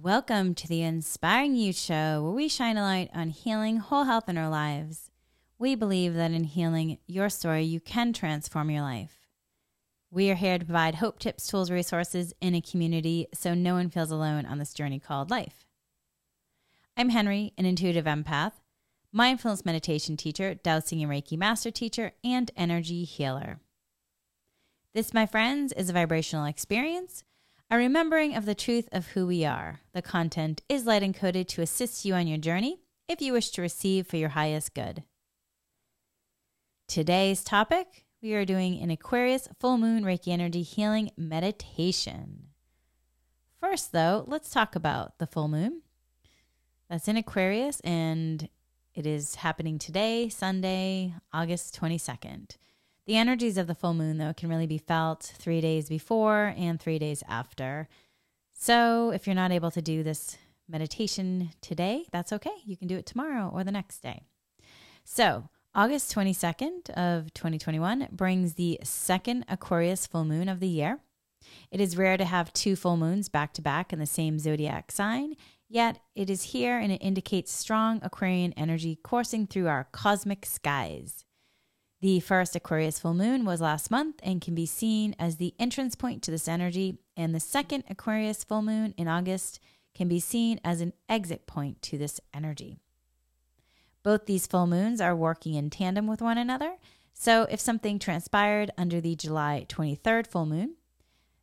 Welcome to the Inspiring You Show, where we shine a light on healing whole health in our lives. We believe that in healing your story, you can transform your life. We are here to provide hope, tips, tools, resources in a community so no one feels alone on this journey called life. I'm Henry, an intuitive empath, mindfulness meditation teacher, dowsing and Reiki master teacher, and energy healer. This, my friends, is a vibrational experience a remembering of the truth of who we are. The content is light encoded to assist you on your journey if you wish to receive for your highest good. Today's topic we are doing an Aquarius full moon Reiki energy healing meditation. First, though, let's talk about the full moon. That's in Aquarius and it is happening today, Sunday, August 22nd. The energies of the full moon, though, can really be felt three days before and three days after. So if you're not able to do this meditation today, that's okay. You can do it tomorrow or the next day. So, August 22nd of 2021 brings the second Aquarius full moon of the year. It is rare to have two full moons back to back in the same zodiac sign, yet it is here and it indicates strong Aquarian energy coursing through our cosmic skies. The first Aquarius full moon was last month and can be seen as the entrance point to this energy, and the second Aquarius full moon in August can be seen as an exit point to this energy. Both these full moons are working in tandem with one another, so if something transpired under the July 23rd full moon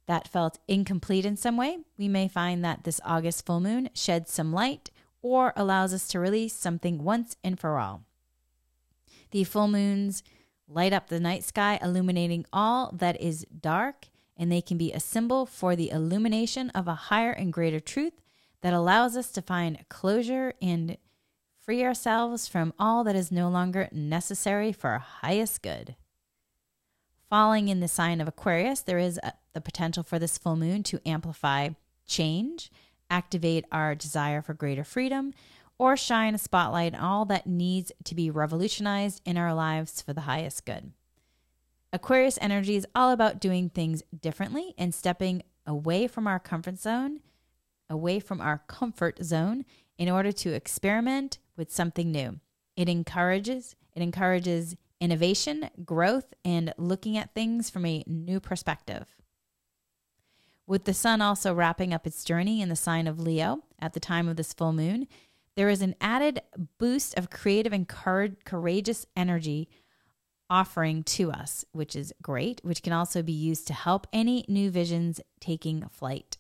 that felt incomplete in some way, we may find that this August full moon sheds some light or allows us to release something once and for all. The full moons light up the night sky, illuminating all that is dark, and they can be a symbol for the illumination of a higher and greater truth that allows us to find closure and free ourselves from all that is no longer necessary for our highest good. Falling in the sign of Aquarius, there is a, the potential for this full moon to amplify change, activate our desire for greater freedom, or shine a spotlight on all that needs to be revolutionized in our lives for the highest good. Aquarius energy is all about doing things differently and stepping away from our comfort zone, away from our comfort zone in order to experiment with something new. It encourages it encourages innovation, growth and looking at things from a new perspective. With the sun also wrapping up its journey in the sign of Leo at the time of this full moon, there is an added boost of creative and courageous energy offering to us, which is great, which can also be used to help any new visions taking flight.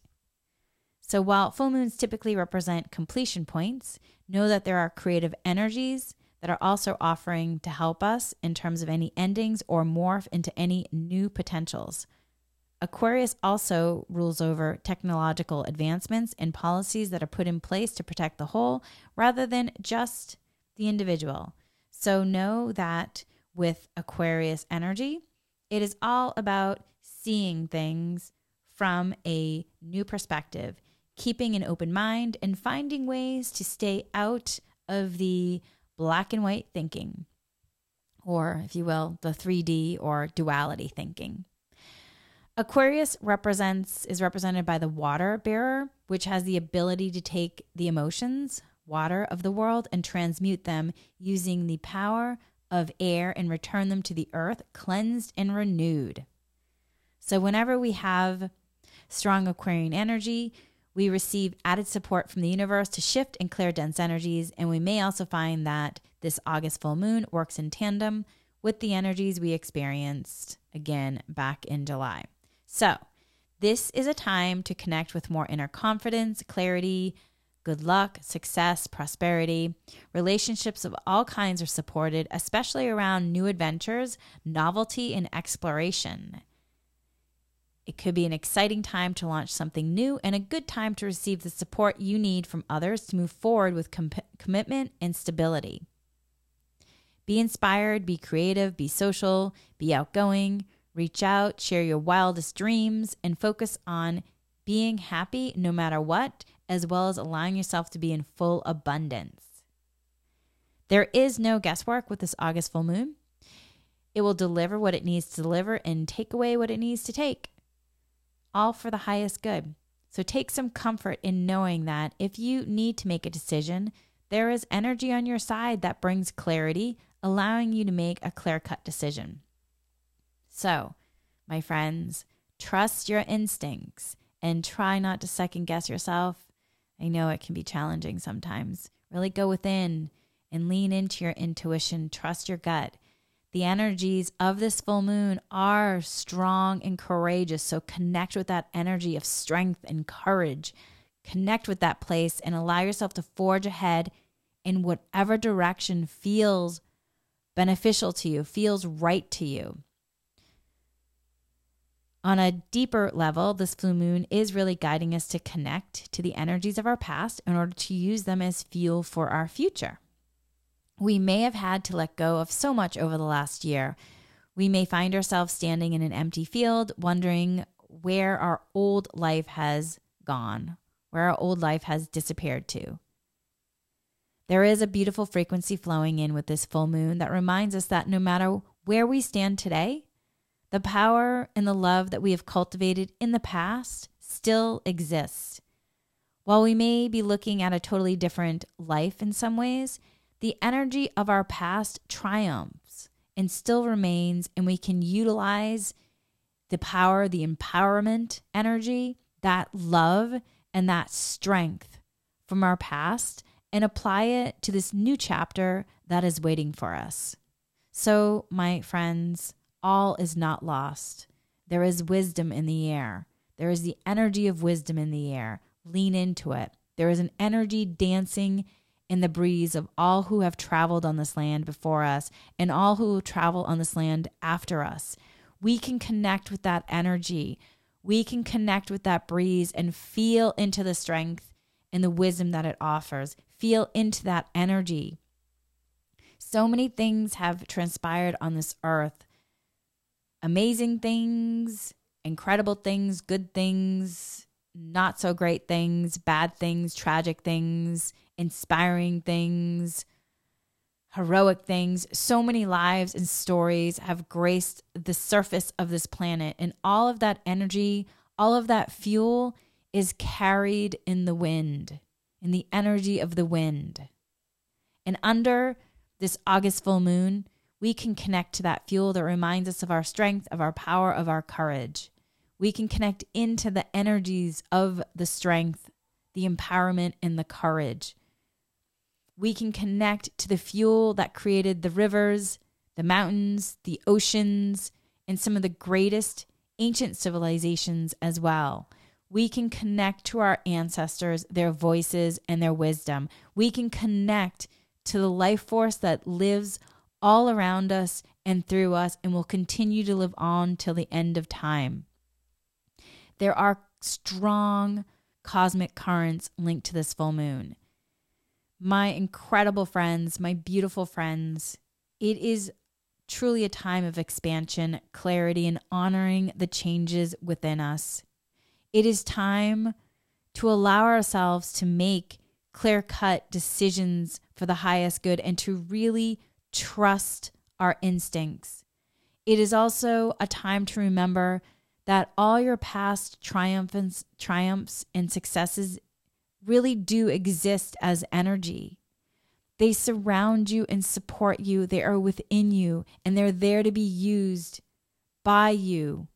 So while full moons typically represent completion points, know that there are creative energies that are also offering to help us in terms of any endings or morph into any new potentials. Aquarius also rules over technological advancements and policies that are put in place to protect the whole rather than just the individual. So know that with Aquarius energy, it is all about seeing things from a new perspective, keeping an open mind, and finding ways to stay out of the black and white thinking, or if you will, the 3D or duality thinking. Aquarius represents is represented by the water bearer, which has the ability to take the emotions, water of the world and transmute them using the power of air and return them to the earth cleansed and renewed. So whenever we have strong Aquarian energy, we receive added support from the universe to shift and clear dense energies, and we may also find that this August full moon works in tandem with the energies we experienced again back in July. So, this is a time to connect with more inner confidence, clarity, good luck, success, prosperity. Relationships of all kinds are supported, especially around new adventures, novelty, and exploration. It could be an exciting time to launch something new and a good time to receive the support you need from others to move forward with com- commitment and stability. Be inspired, be creative, be social, be outgoing, Reach out, share your wildest dreams, and focus on being happy no matter what, as well as allowing yourself to be in full abundance. There is no guesswork with this August full moon. It will deliver what it needs to deliver and take away what it needs to take, all for the highest good. So take some comfort in knowing that if you need to make a decision, there is energy on your side that brings clarity, allowing you to make a clear cut decision. So, my friends, trust your instincts and try not to second guess yourself. I know it can be challenging sometimes. Really go within and lean into your intuition, trust your gut. The energies of this full moon are strong and courageous. So connect with that energy of strength and courage. Connect with that place and allow yourself to forge ahead in whatever direction feels beneficial to you, feels right to you. On a deeper level, this full moon is really guiding us to connect to the energies of our past in order to use them as fuel for our future. We may have had to let go of so much over the last year. We may find ourselves standing in an empty field, wondering where our old life has gone, where our old life has disappeared to. There is a beautiful frequency flowing in with this full moon that reminds us that no matter where we stand today, the power and the love that we have cultivated in the past still exists. While we may be looking at a totally different life in some ways, the energy of our past triumphs and still remains, and we can utilize the power, the empowerment energy, that love, and that strength from our past and apply it to this new chapter that is waiting for us. So, my friends, all is not lost. There is wisdom in the air. There is the energy of wisdom in the air. Lean into it. There is an energy dancing in the breeze of all who have traveled on this land before us and all who will travel on this land after us. We can connect with that energy. We can connect with that breeze and feel into the strength and the wisdom that it offers. Feel into that energy. So many things have transpired on this earth amazing things, incredible things, good things, not so great things, bad things, tragic things, inspiring things, heroic things. So many lives and stories have graced the surface of this planet, and all of that energy, all of that fuel is carried in the wind, in the energy of the wind. And under this August full moon, we can connect to that fuel that reminds us of our strength, of our power, of our courage. We can connect into the energies of the strength, the empowerment, and the courage. We can connect to the fuel that created the rivers, the mountains, the oceans, and some of the greatest ancient civilizations as well. We can connect to our ancestors, their voices, and their wisdom. We can connect to the life force that lives all around us and through us and will continue to live on till the end of time. There are strong cosmic currents linked to this full moon. My incredible friends, my beautiful friends, it is truly a time of expansion, clarity, and honoring the changes within us. It is time to allow ourselves to make clear cut decisions for the highest good and to really trust our instincts. It is also a time to remember that all your past triumphs, triumphs and successes really do exist as energy. They surround you and support you. They are within you and they're there to be used by you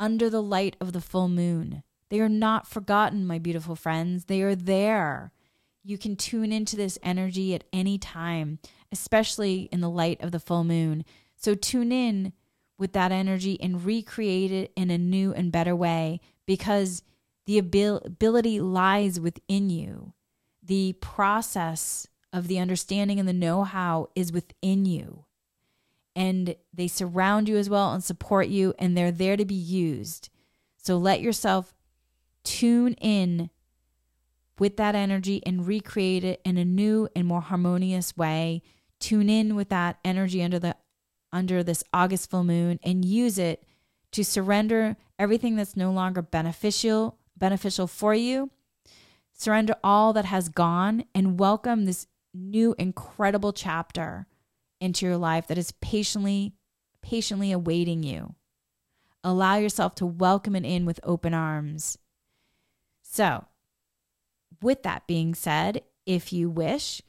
under the light of the full moon. They are not forgotten, my beautiful friends. They are there. You can tune into this energy at any time especially in the light of the full moon. So tune in with that energy and recreate it in a new and better way because the ability lies within you. The process of the understanding and the know how is within you. And they surround you as well and support you, and they're there to be used. So let yourself tune in with that energy and recreate it in a new and more harmonious way tune in with that energy under the under this August full moon and use it to surrender everything that's no longer beneficial beneficial for you. Surrender all that has gone and welcome this new incredible chapter into your life that is patiently patiently awaiting you. Allow yourself to welcome it in with open arms. So, with that being said, if you wish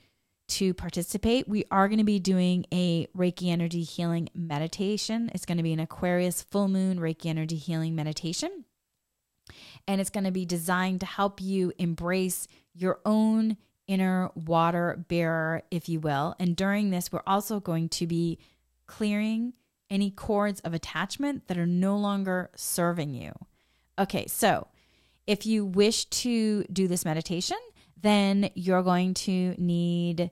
to participate, we are going to be doing a Reiki energy healing meditation. It's going to be an Aquarius full moon Reiki energy healing meditation. And it's going to be designed to help you embrace your own inner water bearer, if you will. And during this, we're also going to be clearing any cords of attachment that are no longer serving you. Okay, so if you wish to do this meditation, then you're going to need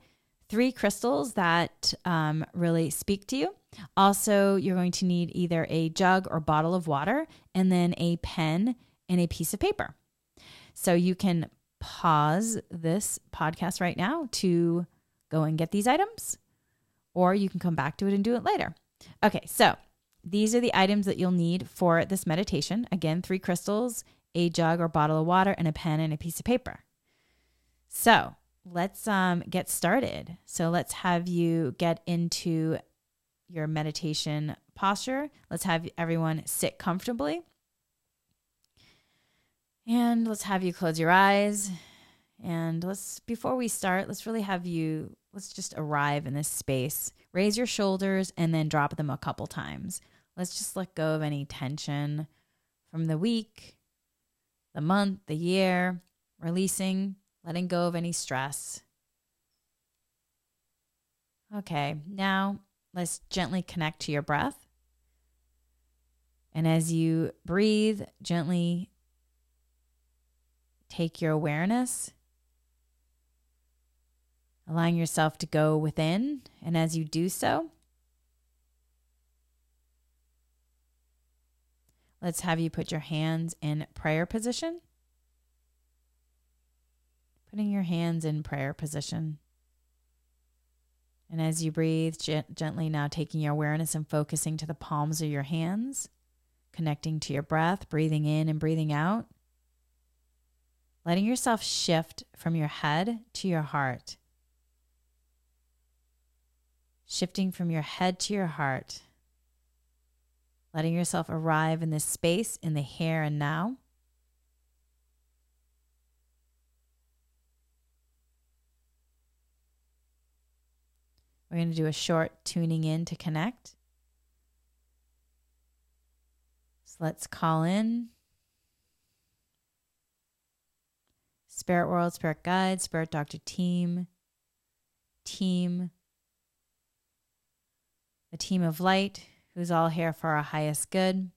three crystals that um, really speak to you. Also, you're going to need either a jug or bottle of water and then a pen and a piece of paper. So you can pause this podcast right now to go and get these items, or you can come back to it and do it later. Okay, so these are the items that you'll need for this meditation. Again, three crystals, a jug or bottle of water, and a pen and a piece of paper. So let's um, get started. So let's have you get into your meditation posture. Let's have everyone sit comfortably. And let's have you close your eyes. And let's, before we start, let's really have you, let's just arrive in this space. Raise your shoulders and then drop them a couple times. Let's just let go of any tension from the week, the month, the year, releasing, letting go of any stress. Okay, now let's gently connect to your breath. And as you breathe, gently take your awareness, allowing yourself to go within. And as you do so, let's have you put your hands in prayer position. Putting your hands in prayer position. And as you breathe, gently now taking your awareness and focusing to the palms of your hands, connecting to your breath, breathing in and breathing out letting yourself shift from your head to your heart. Shifting from your head to your heart. Letting yourself arrive in this space in the here and now. We're going to do a short tuning in to connect. So let's call in Spirit World, Spirit Guide, Spirit Doctor Team, Team, the team of light, who's all here for our highest good.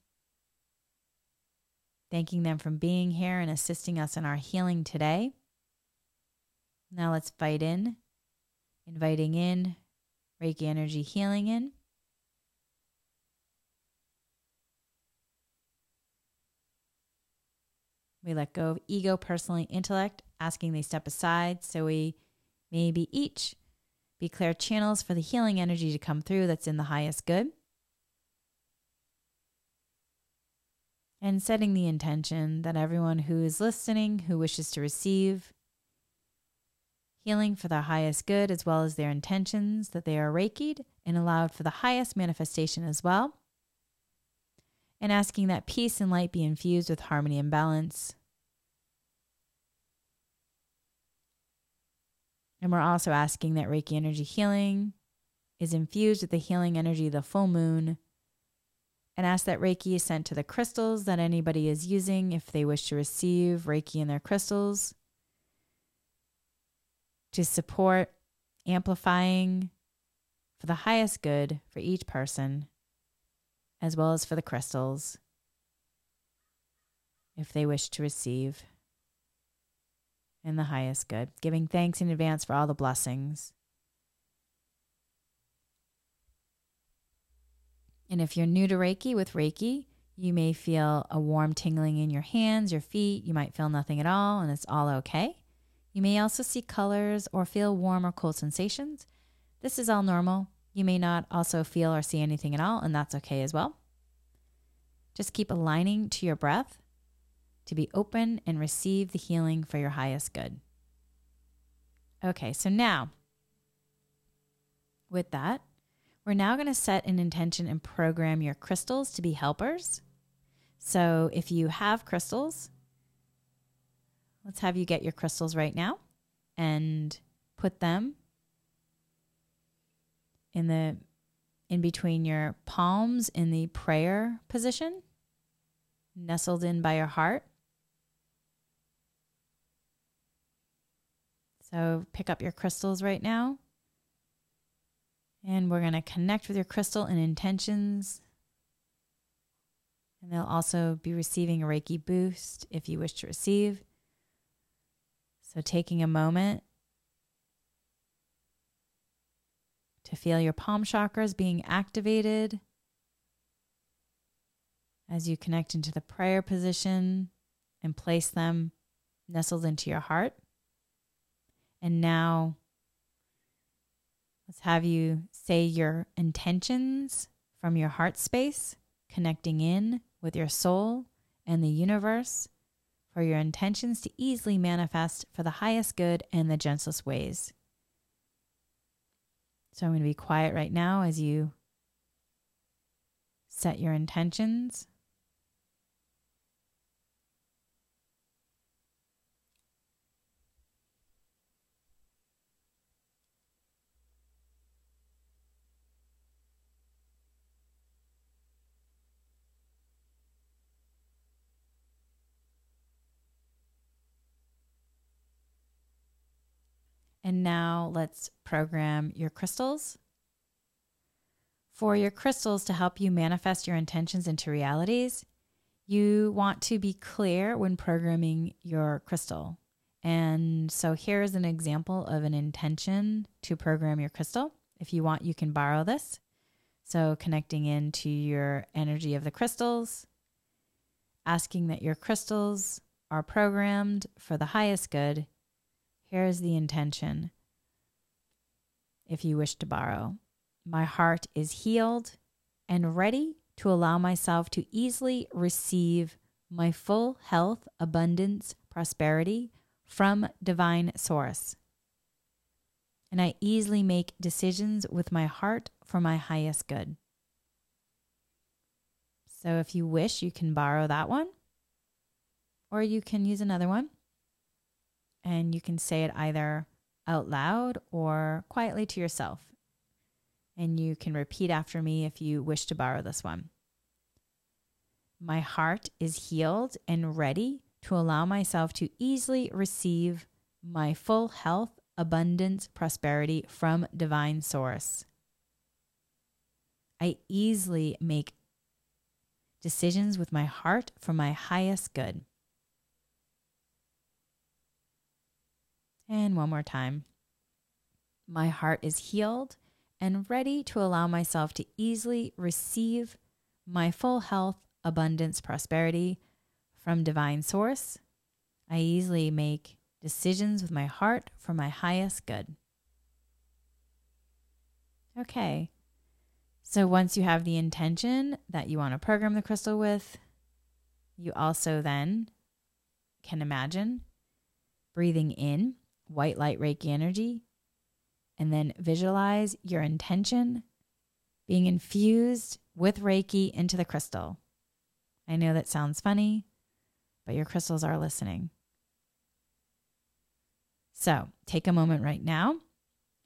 Thanking them for being here and assisting us in our healing today. Now let's fight in, inviting in Reiki energy healing in. We let go of ego, personally, intellect, asking they step aside so we maybe each be clear channels for the healing energy to come through that's in the highest good. And setting the intention that everyone who is listening, who wishes to receive healing for the highest good, as well as their intentions, that they are reikied and allowed for the highest manifestation as well and asking that peace and light be infused with harmony and balance. And we're also asking that Reiki energy healing is infused with the healing energy of the full moon. And ask that Reiki is sent to the crystals that anybody is using if they wish to receive Reiki in their crystals to support amplifying for the highest good for each person as well as for the crystals if they wish to receive in the highest good, giving thanks in advance for all the blessings. And if you're new to Reiki with Reiki, you may feel a warm tingling in your hands, your feet. You might feel nothing at all, and it's all okay. You may also see colors or feel warm or cold sensations. This is all normal. You may not also feel or see anything at all, and that's okay as well. Just keep aligning to your breath to be open and receive the healing for your highest good. Okay, so now with that, we're now going to set an intention and program your crystals to be helpers. So if you have crystals, let's have you get your crystals right now and put them in the in between your palms in the prayer position, nestled in by your heart. So pick up your crystals right now. And we're going to connect with your crystal and intentions. And they'll also be receiving a Reiki boost if you wish to receive. So taking a moment to feel your palm chakras being activated as you connect into the prayer position and place them nestled into your heart. And now let's have you say your intentions from your heart space, connecting in with your soul and the universe for your intentions to easily manifest for the highest good and the gentlest ways. So I'm going to be quiet right now as you set your intentions. And now let's program your crystals. For your crystals to help you manifest your intentions into realities, you want to be clear when programming your crystal. And so here's an example of an intention to program your crystal. If you want, you can borrow this. So connecting into your energy of the crystals, asking that your crystals are programmed for the highest good Here's the intention if you wish to borrow. My heart is healed and ready to allow myself to easily receive my full health, abundance, prosperity from divine source. And I easily make decisions with my heart for my highest good. So if you wish, you can borrow that one or you can use another one and you can say it either out loud or quietly to yourself. And you can repeat after me if you wish to borrow this one. My heart is healed and ready to allow myself to easily receive my full health, abundance, prosperity from divine source. I easily make decisions with my heart for my highest good. And one more time. My heart is healed and ready to allow myself to easily receive my full health, abundance, prosperity from divine source. I easily make decisions with my heart for my highest good. Okay. So once you have the intention that you want to program the crystal with, you also then can imagine breathing in white light Reiki energy, and then visualize your intention being infused with Reiki into the crystal. I know that sounds funny, but your crystals are listening. So take a moment right now,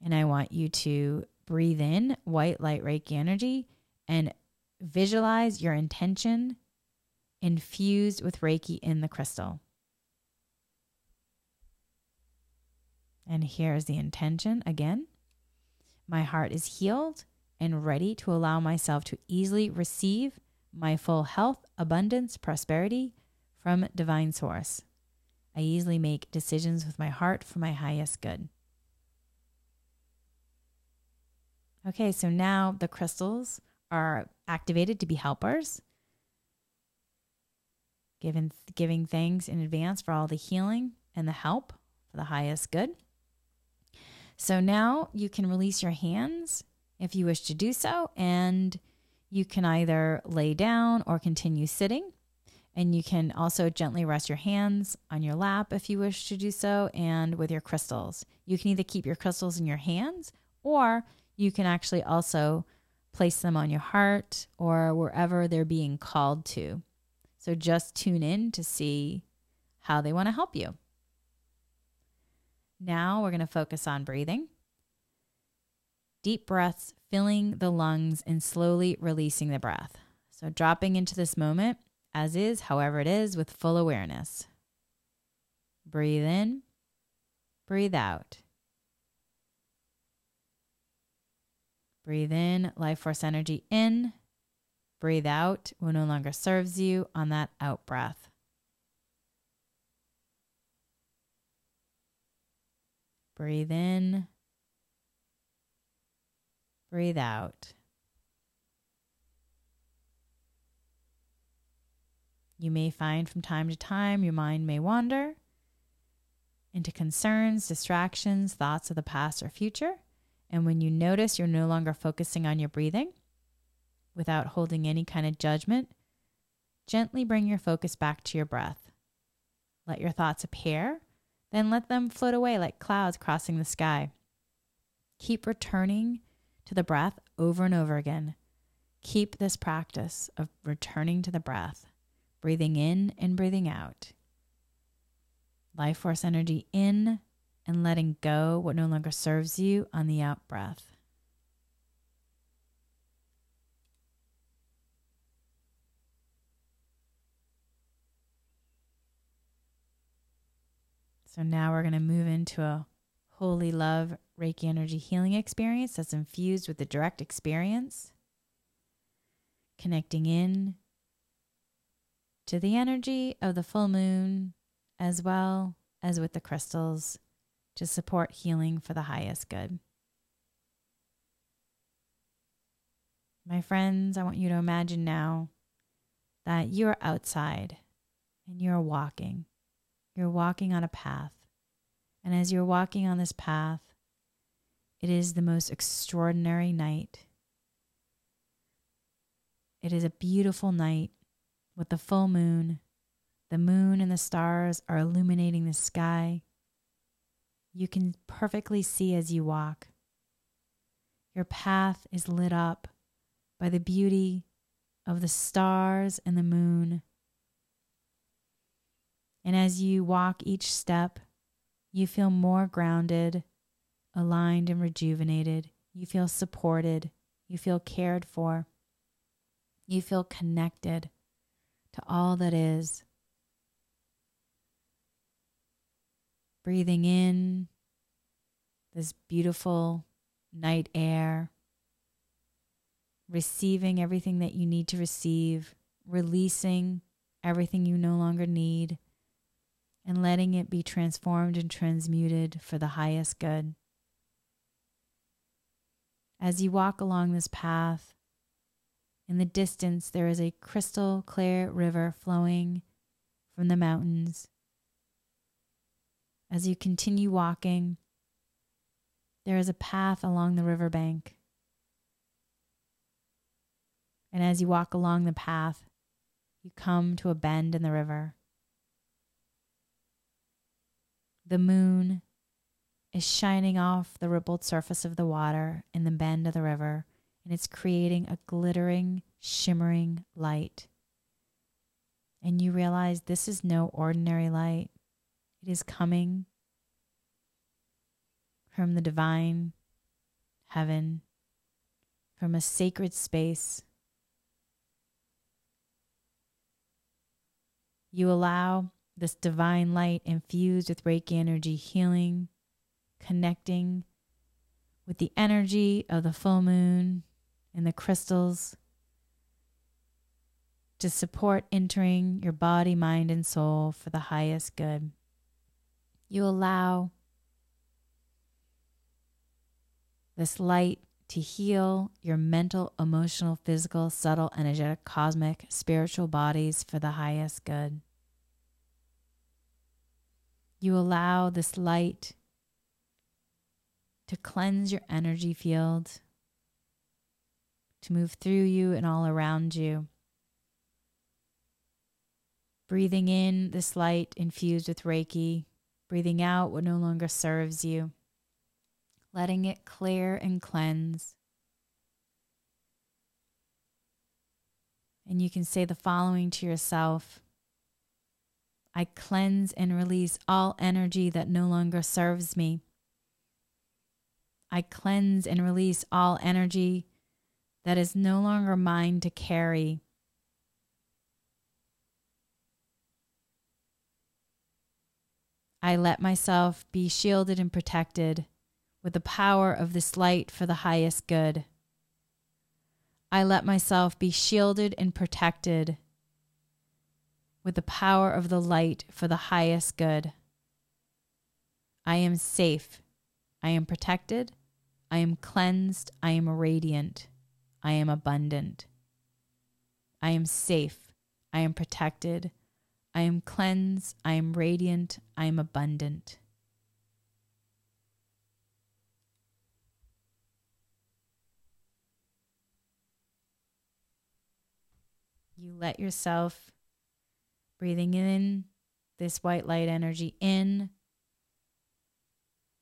and I want you to breathe in white light Reiki energy and visualize your intention infused with Reiki in the crystal. And here's the intention again. My heart is healed and ready to allow myself to easily receive my full health, abundance, prosperity from divine source. I easily make decisions with my heart for my highest good. Okay, so now the crystals are activated to be helpers, giving, giving thanks in advance for all the healing and the help for the highest good. So now you can release your hands if you wish to do so, and you can either lay down or continue sitting. And you can also gently rest your hands on your lap if you wish to do so, and with your crystals. You can either keep your crystals in your hands or you can actually also place them on your heart or wherever they're being called to. So just tune in to see how they want to help you. Now we're going to focus on breathing. Deep breaths filling the lungs and slowly releasing the breath. So dropping into this moment as is, however it is, with full awareness. Breathe in, breathe out. Breathe in, life force energy in. Breathe out what no longer serves you on that out breath. Breathe in. Breathe out. You may find from time to time your mind may wander into concerns, distractions, thoughts of the past or future. And when you notice you're no longer focusing on your breathing without holding any kind of judgment, gently bring your focus back to your breath. Let your thoughts appear then let them float away like clouds crossing the sky. Keep returning to the breath over and over again. Keep this practice of returning to the breath, breathing in and breathing out. Life force energy in and letting go what no longer serves you on the out breath. So now we're going to move into a holy love Reiki energy healing experience that's infused with the direct experience, connecting in to the energy of the full moon as well as with the crystals to support healing for the highest good. My friends, I want you to imagine now that you're outside and you're walking you're walking on a path. And as you're walking on this path, it is the most extraordinary night. It is a beautiful night with the full moon. The moon and the stars are illuminating the sky. You can perfectly see as you walk. Your path is lit up by the beauty of the stars and the moon and as you walk each step, you feel more grounded, aligned, and rejuvenated. You feel supported. You feel cared for. You feel connected to all that is. Breathing in this beautiful night air, receiving everything that you need to receive, releasing everything you no longer need and letting it be transformed and transmuted for the highest good. As you walk along this path, in the distance there is a crystal clear river flowing from the mountains. As you continue walking, there is a path along the riverbank. And as you walk along the path, you come to a bend in the river. The moon is shining off the rippled surface of the water in the bend of the river, and it's creating a glittering, shimmering light. And you realize this is no ordinary light, it is coming from the divine heaven, from a sacred space. You allow this divine light infused with Reiki energy healing, connecting with the energy of the full moon and the crystals to support entering your body, mind, and soul for the highest good. You allow this light to heal your mental, emotional, physical, subtle, energetic, cosmic, spiritual bodies for the highest good. You allow this light to cleanse your energy field, to move through you and all around you. Breathing in this light infused with Reiki, breathing out what no longer serves you, letting it clear and cleanse. And you can say the following to yourself I cleanse and release all energy that no longer serves me. I cleanse and release all energy that is no longer mine to carry. I let myself be shielded and protected with the power of this light for the highest good. I let myself be shielded and protected with the power of the light for the highest good. I am safe. I am protected. I am cleansed. I am radiant. I am abundant. I am safe. I am protected. I am cleansed. I am radiant. I am abundant. You let yourself breathing in this white light energy in,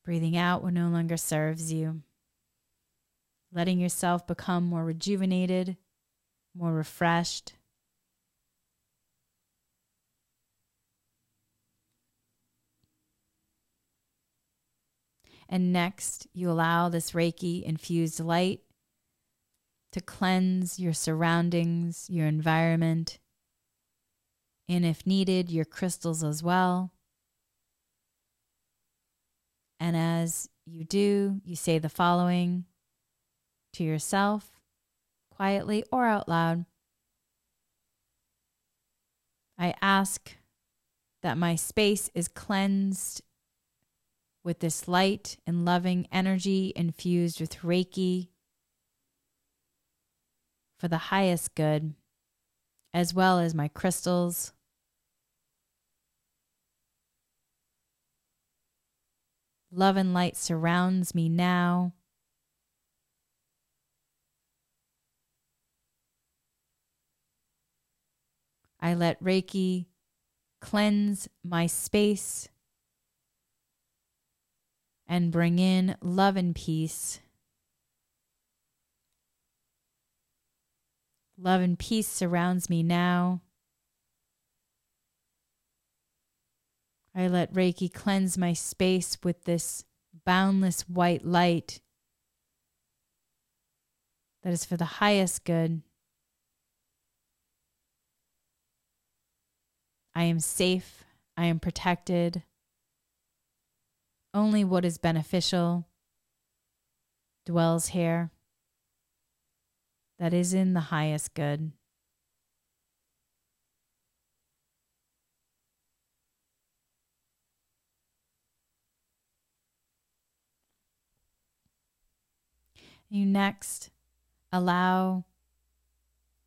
breathing out what no longer serves you, letting yourself become more rejuvenated, more refreshed. And next, you allow this Reiki infused light to cleanse your surroundings, your environment, and if needed, your crystals as well. And as you do, you say the following to yourself, quietly or out loud I ask that my space is cleansed with this light and loving energy infused with Reiki for the highest good, as well as my crystals. Love and light surrounds me now. I let Reiki cleanse my space and bring in love and peace. Love and peace surrounds me now. I let Reiki cleanse my space with this boundless white light that is for the highest good. I am safe. I am protected. Only what is beneficial dwells here that is in the highest good. You next allow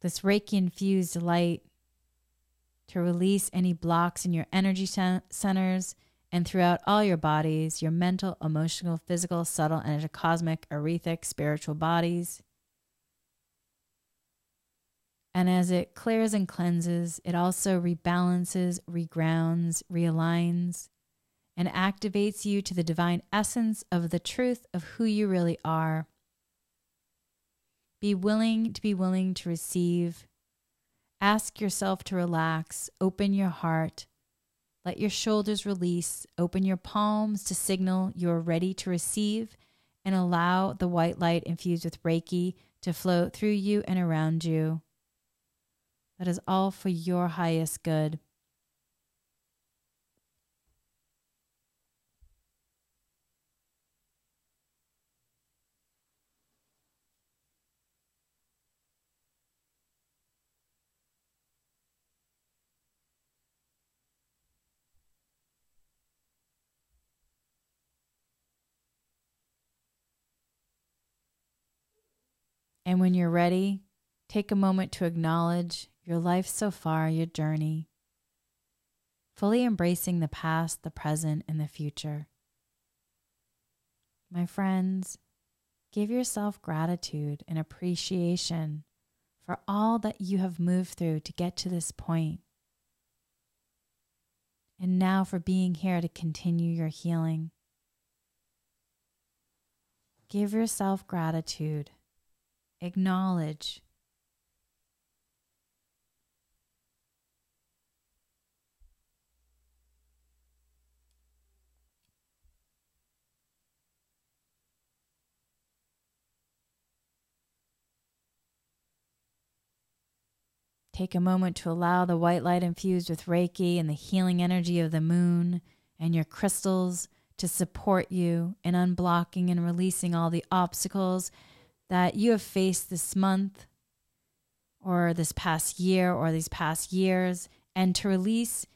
this Reiki infused light to release any blocks in your energy centers and throughout all your bodies your mental, emotional, physical, subtle, and cosmic, etheric, spiritual bodies. And as it clears and cleanses, it also rebalances, regrounds, realigns, and activates you to the divine essence of the truth of who you really are. Be willing to be willing to receive. Ask yourself to relax, open your heart, let your shoulders release, open your palms to signal you're ready to receive, and allow the white light infused with Reiki to flow through you and around you. That is all for your highest good. And when you're ready, take a moment to acknowledge your life so far, your journey, fully embracing the past, the present, and the future. My friends, give yourself gratitude and appreciation for all that you have moved through to get to this point. And now for being here to continue your healing. Give yourself gratitude acknowledge. Take a moment to allow the white light infused with Reiki and the healing energy of the moon and your crystals to support you in unblocking and releasing all the obstacles that you have faced this month or this past year or these past years, and to release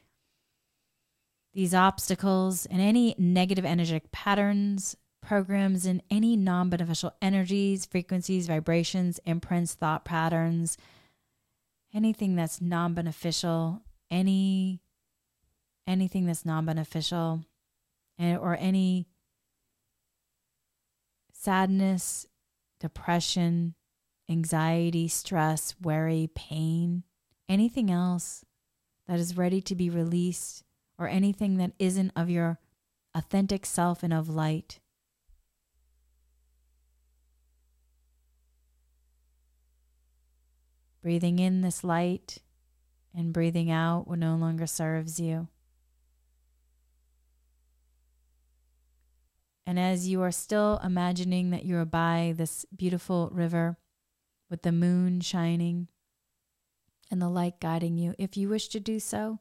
these obstacles and any negative energetic patterns, programs, and any non beneficial energies, frequencies, vibrations, imprints, thought patterns anything that's non-beneficial, any anything that's non-beneficial or any sadness, depression, anxiety, stress, worry, pain, anything else that is ready to be released or anything that isn't of your authentic self and of light. Breathing in this light and breathing out what no longer serves you. And as you are still imagining that you are by this beautiful river with the moon shining and the light guiding you, if you wish to do so,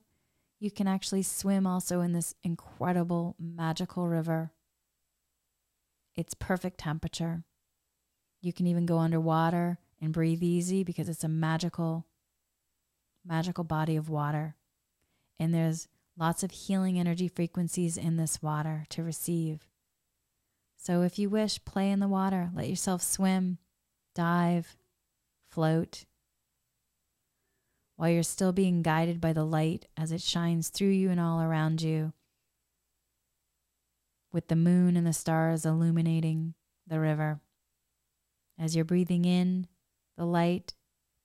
you can actually swim also in this incredible, magical river. It's perfect temperature. You can even go underwater and breathe easy because it's a magical, magical body of water. And there's lots of healing energy frequencies in this water to receive. So if you wish, play in the water, let yourself swim, dive, float, while you're still being guided by the light as it shines through you and all around you, with the moon and the stars illuminating the river. As you're breathing in, the light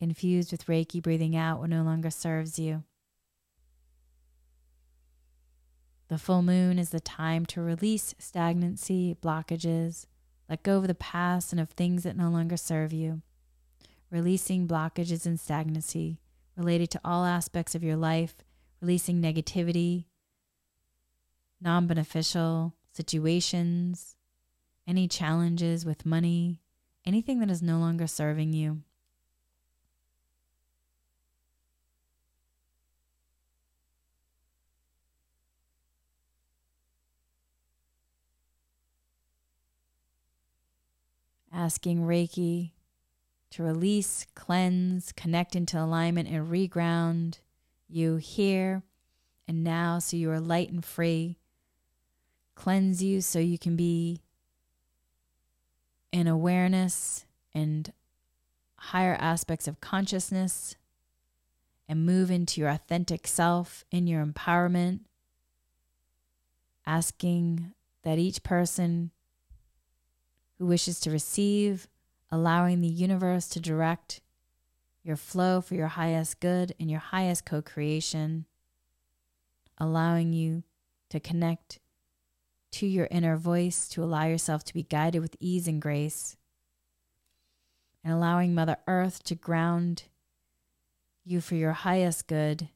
infused with Reiki breathing out what no longer serves you. The full moon is the time to release stagnancy, blockages, let go of the past and of things that no longer serve you. Releasing blockages and stagnancy related to all aspects of your life, releasing negativity, non beneficial situations, any challenges with money, anything that is no longer serving you. Asking Reiki to release, cleanse, connect into alignment, and reground you here and now so you are light and free. Cleanse you so you can be in awareness and higher aspects of consciousness and move into your authentic self in your empowerment, asking that each person who wishes to receive, allowing the universe to direct your flow for your highest good and your highest co creation, allowing you to connect to your inner voice to allow yourself to be guided with ease and grace, and allowing Mother Earth to ground you for your highest good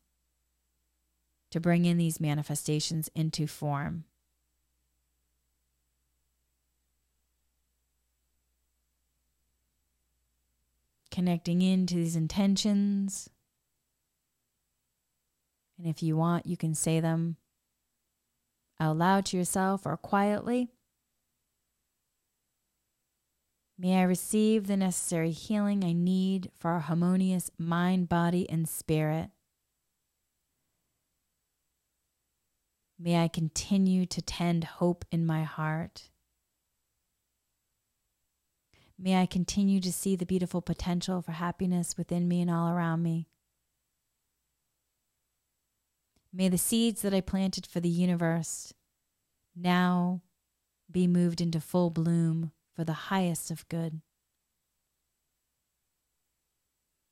to bring in these manifestations into form. Connecting into these intentions. And if you want, you can say them out loud to yourself or quietly. May I receive the necessary healing I need for a harmonious mind, body, and spirit. May I continue to tend hope in my heart. May I continue to see the beautiful potential for happiness within me and all around me. May the seeds that I planted for the universe now be moved into full bloom for the highest of good.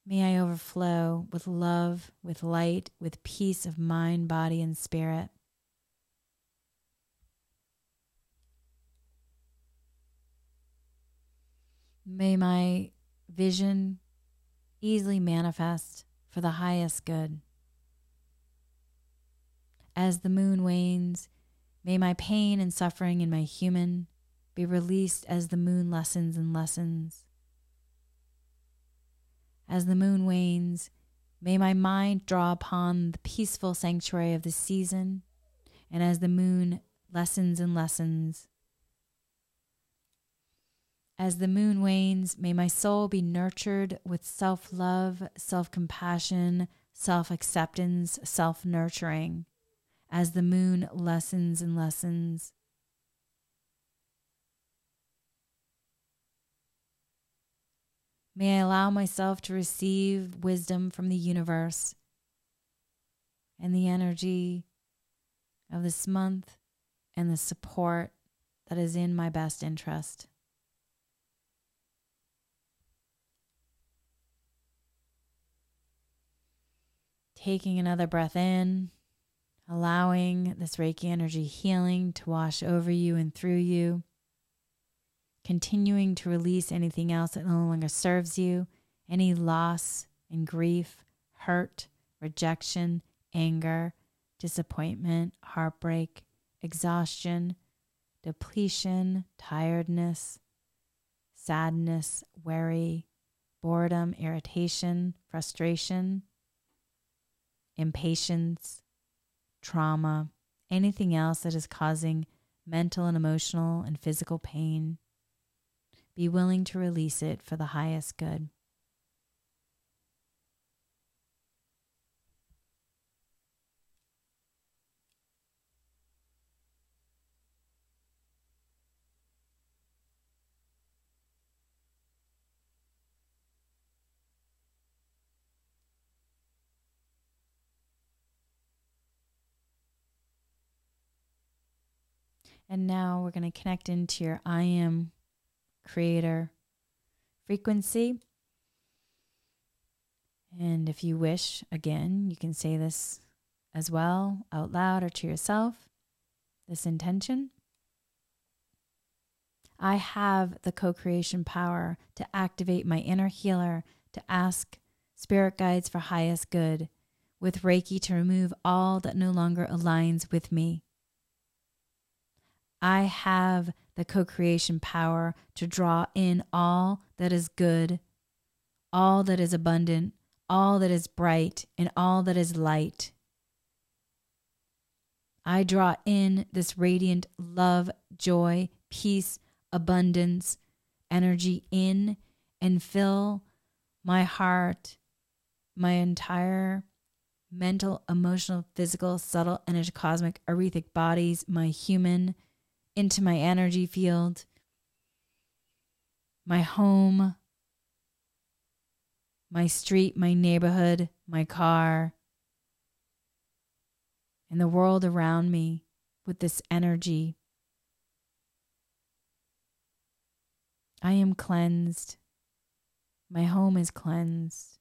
May I overflow with love, with light, with peace of mind, body, and spirit. May my vision easily manifest for the highest good. As the moon wanes, may my pain and suffering in my human be released as the moon lessens and lessens. As the moon wanes, May my mind draw upon the peaceful sanctuary of the season, and as the moon lessens and lessens, as the moon wanes, may my soul be nurtured with self love, self compassion, self acceptance, self nurturing. As the moon lessens and lessens, May I allow myself to receive wisdom from the universe and the energy of this month and the support that is in my best interest. Taking another breath in, allowing this Reiki energy healing to wash over you and through you continuing to release anything else that no longer serves you, any loss and grief, hurt, rejection, anger, disappointment, heartbreak, exhaustion, depletion, tiredness, sadness, worry, boredom, irritation, frustration, impatience, trauma, anything else that is causing mental and emotional and physical pain. Be willing to release it for the highest good. And now we're going to connect into your I am creator frequency. And if you wish, again, you can say this as well out loud or to yourself this intention. I have the co creation power to activate my inner healer to ask spirit guides for highest good, with Reiki to remove all that no longer aligns with me. I have the co creation power to draw in all that is good, all that is abundant, all that is bright, and all that is light. I draw in this radiant love, joy, peace, abundance, energy in and fill my heart, my entire mental, emotional, physical, subtle, and cosmic, etheric bodies, my human, into my energy field, my home, my street, my neighborhood, my car, and the world around me with this energy. I am cleansed. My home is cleansed.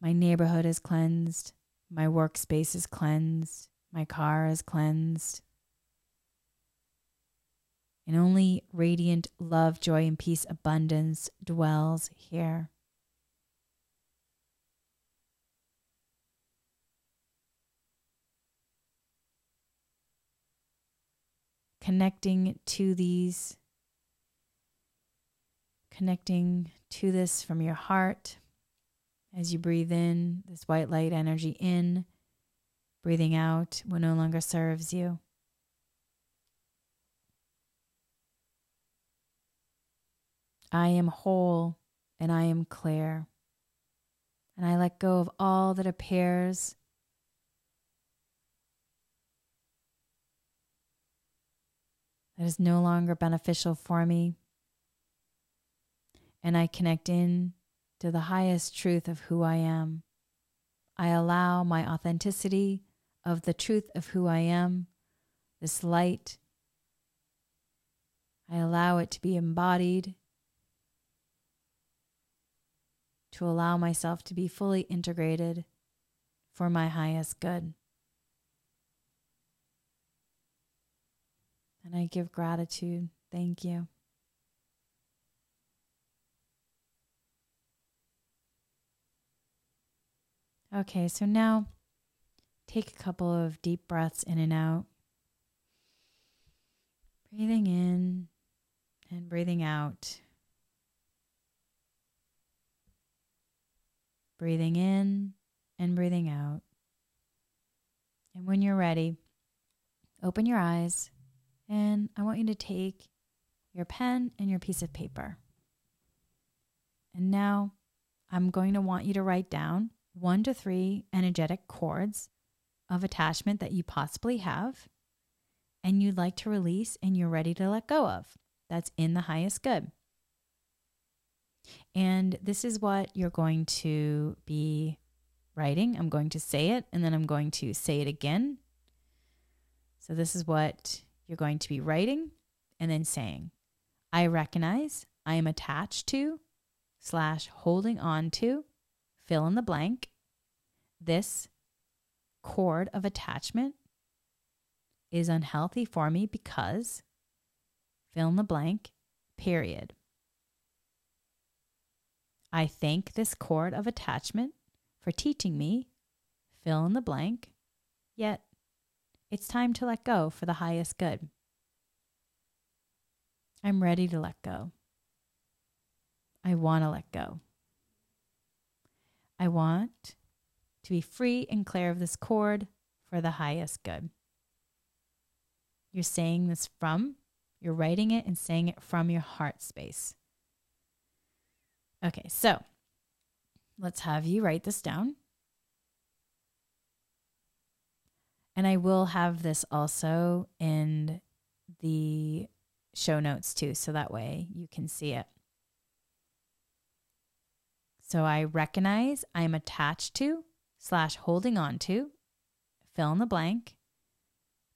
My neighborhood is cleansed. My workspace is cleansed. My car is cleansed. And only radiant love, joy, and peace abundance dwells here. Connecting to these, connecting to this from your heart as you breathe in this white light energy in breathing out what no longer serves you. I am whole and I am clear. And I let go of all that appears that is no longer beneficial for me. And I connect in to the highest truth of who I am. I allow my authenticity of the truth of who I am, this light. I allow it to be embodied, to allow myself to be fully integrated for my highest good. And I give gratitude. Thank you. Okay, so now Take a couple of deep breaths in and out. Breathing in and breathing out. breathing in and breathing out. And when you're ready, open your eyes and I want you to take your pen and your piece of paper. And now I'm going to want you to write down one to three energetic cords of attachment that you possibly have and you'd like to release and you're ready to let go of. That's in the highest good. And this is what you're going to be writing. I'm going to say it and then I'm going to say it again. So, this is what you're going to be writing and then saying. I recognize I am attached to slash holding on to fill in the blank. This cord of attachment is unhealthy for me because fill in the blank, period. I thank this cord of attachment for teaching me, fill in the blank, yet it's time to let go for the highest good. I'm ready to let go. I want to let go. I want to be free and clear of this cord for the highest good. You're saying this from, you're writing it and saying it from your heart space. Okay, so let's have you write this down. And I will have this also in the show notes too, so that way you can see it. So I recognize I'm attached to slash holding on to, fill in the blank.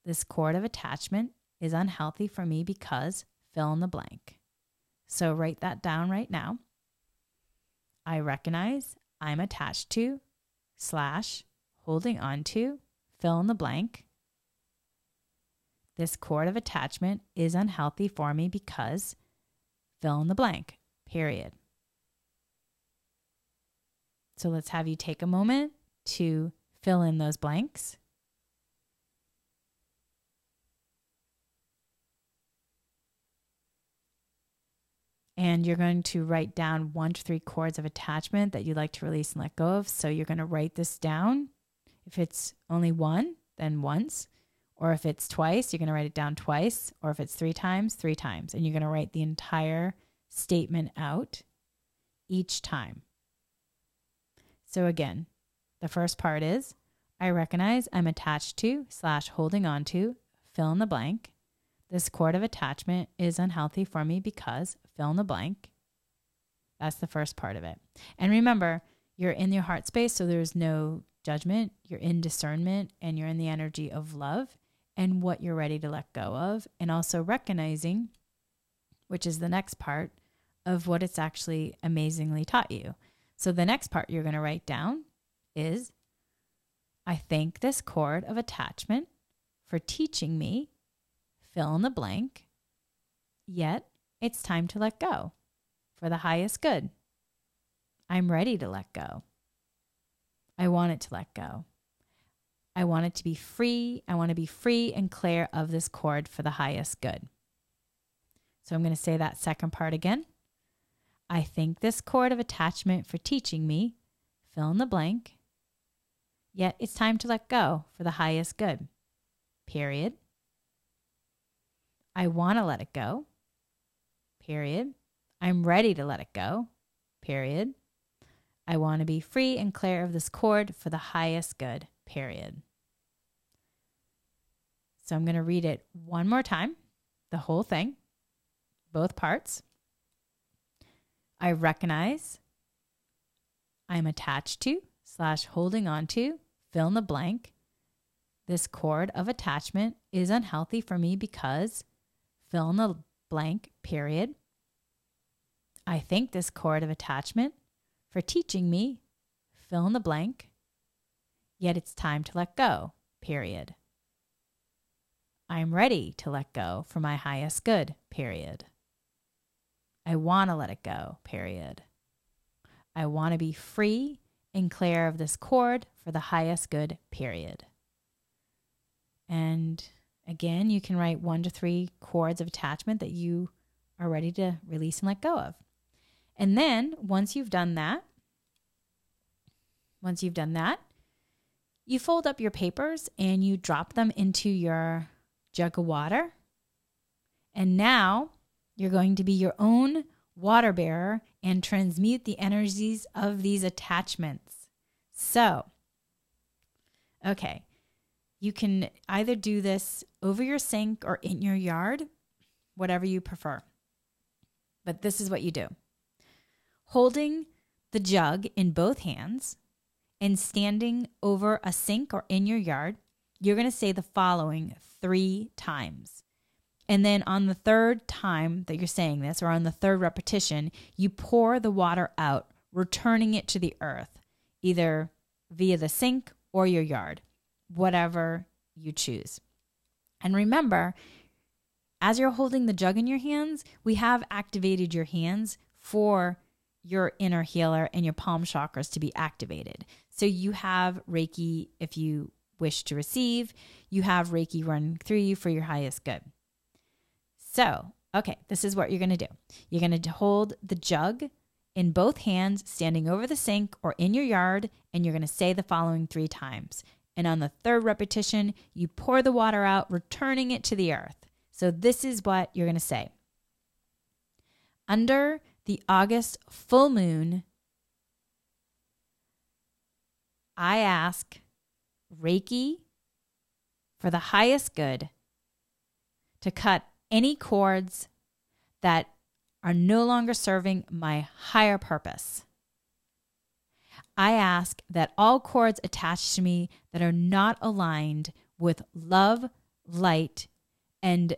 This cord of attachment is unhealthy for me because fill in the blank. So write that down right now. I recognize I'm attached to slash holding on to fill in the blank. This cord of attachment is unhealthy for me because fill in the blank, period. So let's have you take a moment to fill in those blanks. and you're going to write down one to three cords of attachment that you'd like to release and let go of. So you're going to write this down. If it's only one, then once. Or if it's twice, you're going to write it down twice. Or if it's three times, three times. And you're going to write the entire statement out each time. So again, the first part is I recognize I'm attached to slash holding on to, fill in the blank. This cord of attachment is unhealthy for me because fill in the blank. That's the first part of it. And remember, you're in your heart space, so there's no judgment. You're in discernment and you're in the energy of love and what you're ready to let go of. And also recognizing, which is the next part, of what it's actually amazingly taught you. So the next part you're going to write down is I thank this cord of attachment for teaching me fill in the blank, yet it's time to let go for the highest good. I'm ready to let go. I want it to let go. I want it to be free. I want to be free and clear of this cord for the highest good. So I'm going to say that second part again. I thank this cord of attachment for teaching me, fill in the blank, yet it's time to let go for the highest good. Period. I want to let it go. Period. I'm ready to let it go. Period. I want to be free and clear of this cord for the highest good. Period. So I'm going to read it one more time, the whole thing, both parts. I recognize I'm attached to slash holding on to, fill in the blank. This cord of attachment is unhealthy for me because fill in the blank, period. I thank this cord of attachment for teaching me, fill in the blank, yet it's time to let go, period. I'm ready to let go for my highest good, period. I want to let it go, period. I want to be free clear of this cord for the highest good, period. And Again, you can write one to three cords of attachment that you are ready to release and let go of. And then once you've done that, once you've done that, you fold up your papers and you drop them into your jug of water. And now you're going to be your own water bearer and transmute the energies of these attachments. So, okay, you can either do this over your sink or in your yard, whatever you prefer. But this is what you do holding the jug in both hands and standing over a sink or in your yard, you're going to say the following three times. And then on the third time that you're saying this, or on the third repetition, you pour the water out, returning it to the earth, either via the sink or your yard, whatever you choose. And remember, as you're holding the jug in your hands, we have activated your hands for your inner healer and your palm chakras to be activated. So you have Reiki if you wish to receive, you have Reiki run through you for your highest good. So, okay, this is what you're going to do. You're going to hold the jug in both hands, standing over the sink or in your yard, and you're going to say the following three times. And on the third repetition, you pour the water out, returning it to the earth. So, this is what you're going to say. Under the August full moon, I ask Reiki for the highest good to cut any cords that are no longer serving my higher purpose. I ask that all cords attached to me that are not aligned with love, light, and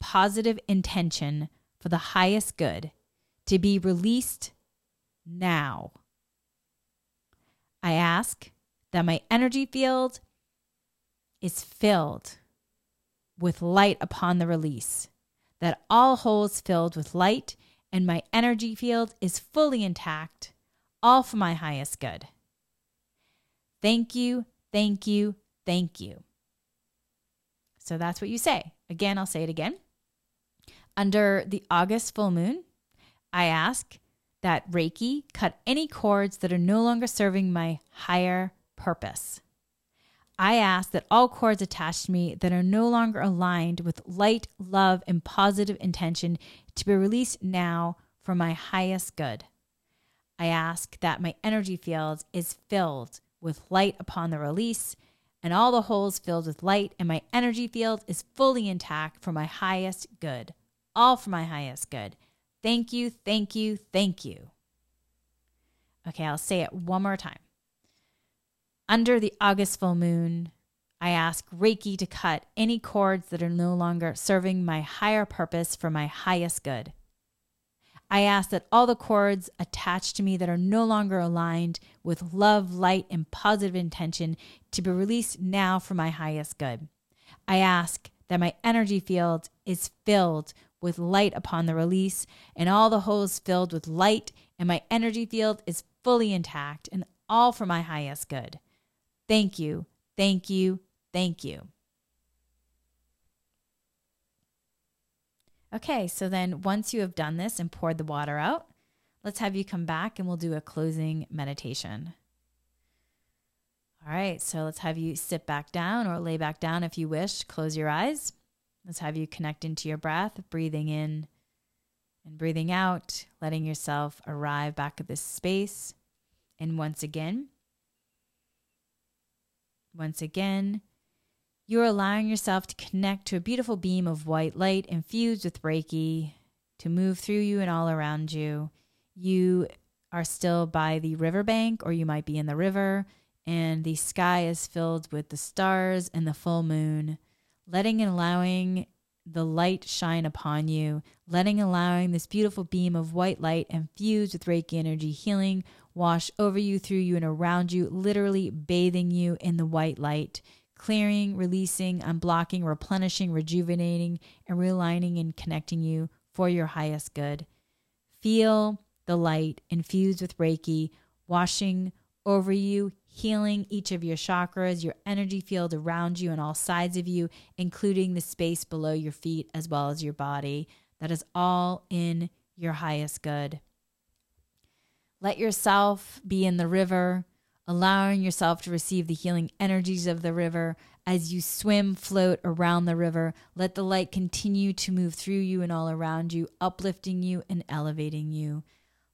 positive intention for the highest good to be released now. I ask that my energy field is filled with light upon the release, that all holes filled with light and my energy field is fully intact, all for my highest good. Thank you, thank you, thank you. So that's what you say. Again, I'll say it again. Under the August full moon, I ask that Reiki cut any cords that are no longer serving my higher purpose. I ask that all cords attached to me that are no longer aligned with light, love, and positive intention to be released now for my highest good. I ask that my energy field is filled with light upon the release, and all the holes filled with light, and my energy field is fully intact for my highest good. All for my highest good. Thank you, thank you, thank you. Okay, I'll say it one more time. Under the August full moon, I ask Reiki to cut any cords that are no longer serving my higher purpose for my highest good. I ask that all the cords attached to me that are no longer aligned with love, light, and positive intention to be released now for my highest good. I ask that my energy field is filled with light upon the release, and all the holes filled with light, and my energy field is fully intact, and all for my highest good. Thank you, thank you, thank you. Okay, so then once you have done this and poured the water out, let's have you come back and we'll do a closing meditation. All right, so let's have you sit back down or lay back down if you wish. Close your eyes. Let's have you connect into your breath, breathing in and breathing out, letting yourself arrive back at this space. And once again, once again, you're allowing yourself to connect to a beautiful beam of white light infused with Reiki to move through you and all around you. You are still by the riverbank, or you might be in the river, and the sky is filled with the stars and the full moon, letting and allowing the light shine upon you, letting allowing this beautiful beam of white light infused with Reiki energy healing wash over you, through you, and around you, literally bathing you in the white light, clearing, releasing, unblocking, replenishing, rejuvenating, and realigning and connecting you for your highest good. Feel the light infused with Reiki, washing over you, healing each of your chakras, your energy field around you and all sides of you, including the space below your feet as well as your body. That is all in your highest good. Let yourself be in the river. allowing yourself to receive the healing energies of the river as you swim, float around the river. Let the light continue to move through you and all around you, uplifting you and elevating you.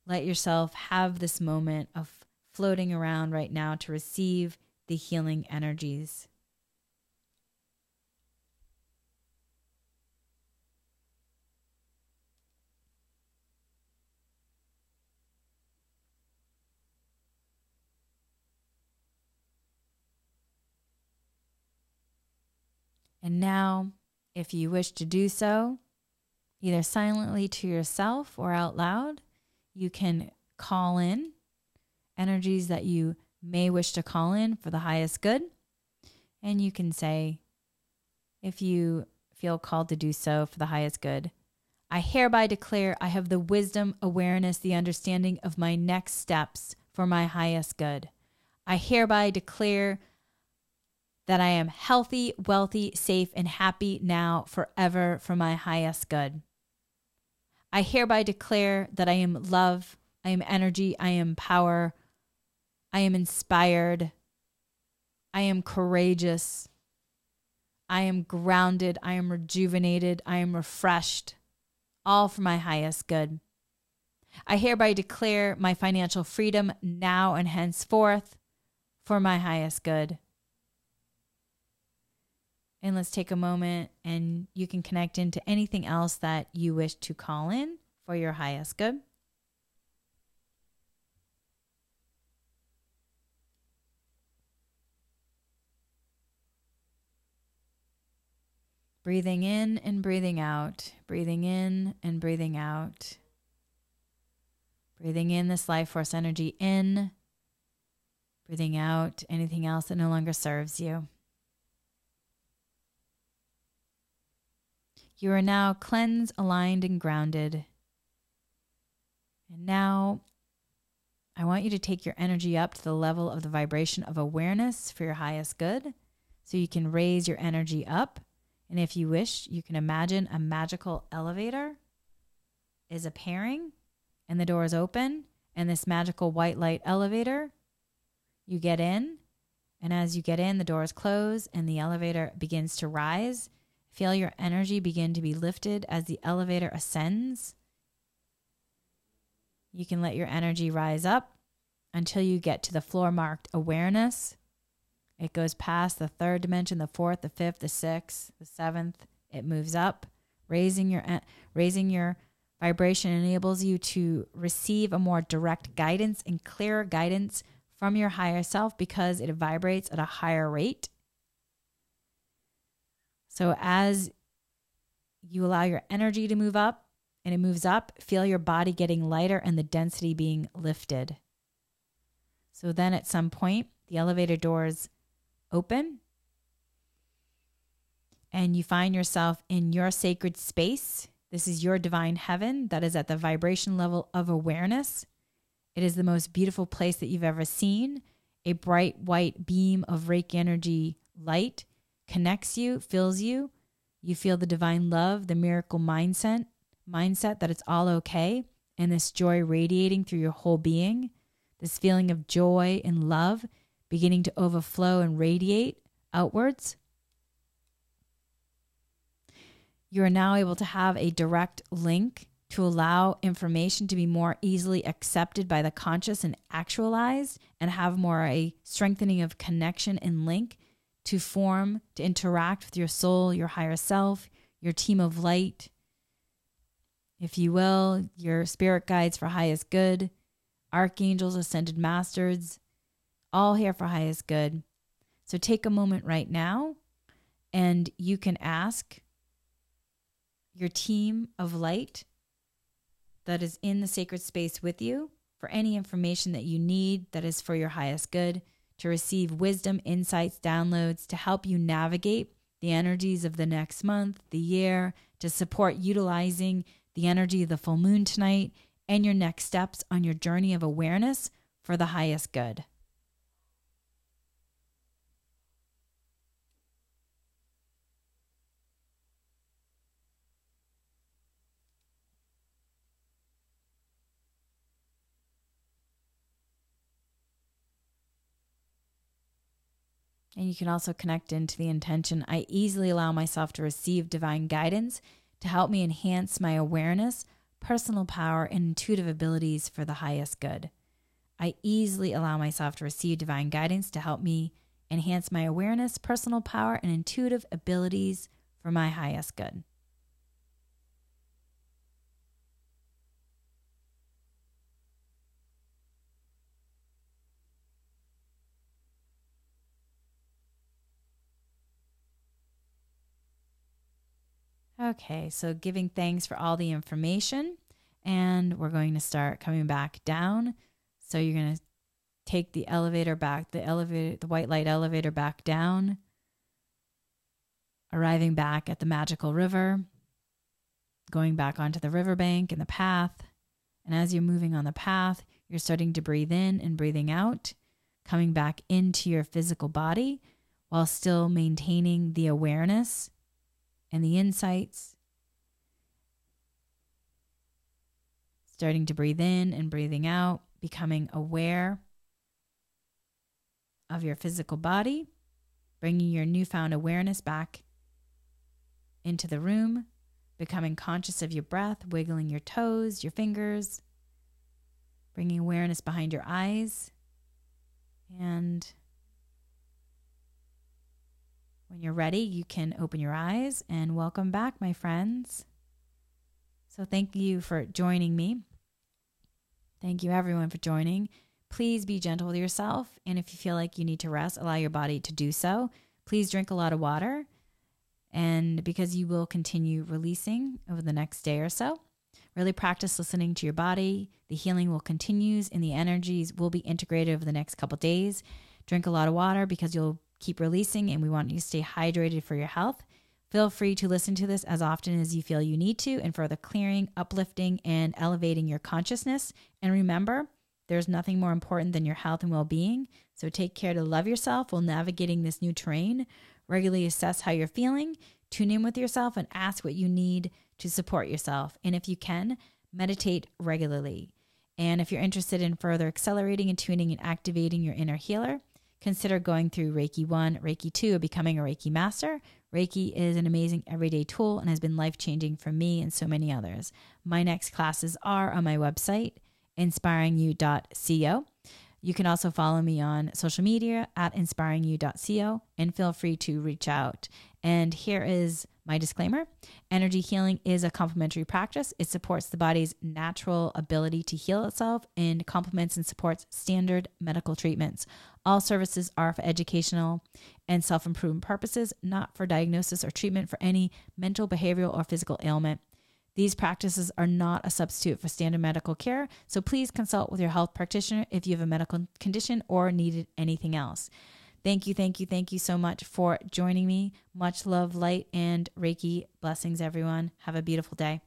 Let yourself have this moment of floating around right now to receive the healing energies. And now, if you wish to do so, either silently to yourself or out loud, you can call in energies that you may wish to call in for the highest good. And you can say, if you feel called to do so for the highest good, I hereby declare I have the wisdom, awareness, the understanding of my next steps for my highest good. I hereby declare that I am healthy, wealthy, safe, and happy now forever for my highest good. I hereby declare that I am love, I am energy, I am power, I am inspired, I am courageous, I am grounded, I am rejuvenated, I am refreshed, all for my highest good. I hereby declare my financial freedom now and henceforth for my highest good. And let's take a moment and you can connect into anything else that you wish to call in for your highest good. Breathing in and breathing out, breathing in and breathing out. Breathing in this life force energy in, breathing out anything else that no longer serves you. You are now cleansed, aligned, and grounded. And now I want you to take your energy up to the level of the vibration of awareness for your highest good. So you can raise your energy up. And if you wish, you can imagine a magical elevator is appearing and the door is open. And this magical white light elevator, you get in. And as you get in, the doors close and the elevator begins to rise Feel your energy begin to be lifted as the elevator ascends. You can let your energy rise up until you get to the floor marked awareness. It goes past the third dimension, the fourth, the fifth, the sixth, the seventh. It moves up, raising your raising your vibration enables you to receive a more direct guidance and clearer guidance from your higher self because it vibrates at a higher rate. So as you allow your energy to move up and it moves up, feel your body getting lighter and the density being lifted. So then at some point, the elevator doors open and you find yourself in your sacred space. This is your divine heaven that is at the vibration level of awareness. It is the most beautiful place that you've ever seen. A bright white beam of Reiki energy light connects you, fills you. You feel the divine love, the miracle mindset, mindset that it's all okay, and this joy radiating through your whole being. This feeling of joy and love beginning to overflow and radiate outwards. You are now able to have a direct link to allow information to be more easily accepted by the conscious and actualized and have more a strengthening of connection and link to form, to interact with your soul, your higher self, your team of light, if you will, your spirit guides for highest good, archangels, ascended masters, all here for highest good. So take a moment right now and you can ask your team of light that is in the sacred space with you for any information that you need that is for your highest good to receive wisdom, insights, downloads to help you navigate the energies of the next month, the year, to support utilizing the energy of the full moon tonight and your next steps on your journey of awareness for the highest good. And you can also connect into the intention I easily allow myself to receive divine guidance to help me enhance my awareness, personal power, and intuitive abilities for the highest good. I easily allow myself to receive divine guidance to help me enhance my awareness, personal power, and intuitive abilities for my highest good. Okay, so giving thanks for all the information. And we're going to start coming back down. So you're going to take the elevator back, the elevator, the white light elevator back down, arriving back at the magical river, going back onto the riverbank and the path. And as you're moving on the path, you're starting to breathe in and breathing out, coming back into your physical body while still maintaining the awareness and the insights. Starting to breathe in and breathing out, becoming aware of your physical body, bringing your newfound awareness back into the room, becoming conscious of your breath, wiggling your toes, your fingers, bringing awareness behind your eyes, and when you're ready, you can open your eyes and welcome back, my friends. So, thank you for joining me. Thank you, everyone, for joining. Please be gentle with yourself. And if you feel like you need to rest, allow your body to do so. Please drink a lot of water. And because you will continue releasing over the next day or so, really practice listening to your body. The healing will continue and the energies will be integrated over the next couple days. Drink a lot of water because you'll keep releasing, and we want you to stay hydrated for your health. Feel free to listen to this as often as you feel you need to, and further clearing, uplifting, and elevating your consciousness. And remember, there's nothing more important than your health and well being. So take care to love yourself while navigating this new terrain. Regularly assess how you're feeling, tune in with yourself, and ask what you need to support yourself. And if you can, meditate regularly. And if you're interested in further accelerating and tuning and activating your inner healer, consider going through Reiki 1, Reiki 2, or becoming a Reiki master. Reiki is an amazing everyday tool and has been life changing for me and so many others. My next classes are on my website, inspiringyou.co. You can also follow me on social media at inspiringyou.co and feel free to reach out. And here is my disclaimer energy healing is a complementary practice. It supports the body's natural ability to heal itself and complements and supports standard medical treatments. All services are for educational and self improvement purposes, not for diagnosis or treatment for any mental, behavioral, or physical ailment. These practices are not a substitute for standard medical care, so please consult with your health practitioner if you have a medical condition or needed anything else. Thank you, thank you, thank you so much for joining me. Much love, light, and Reiki blessings, everyone. Have a beautiful day.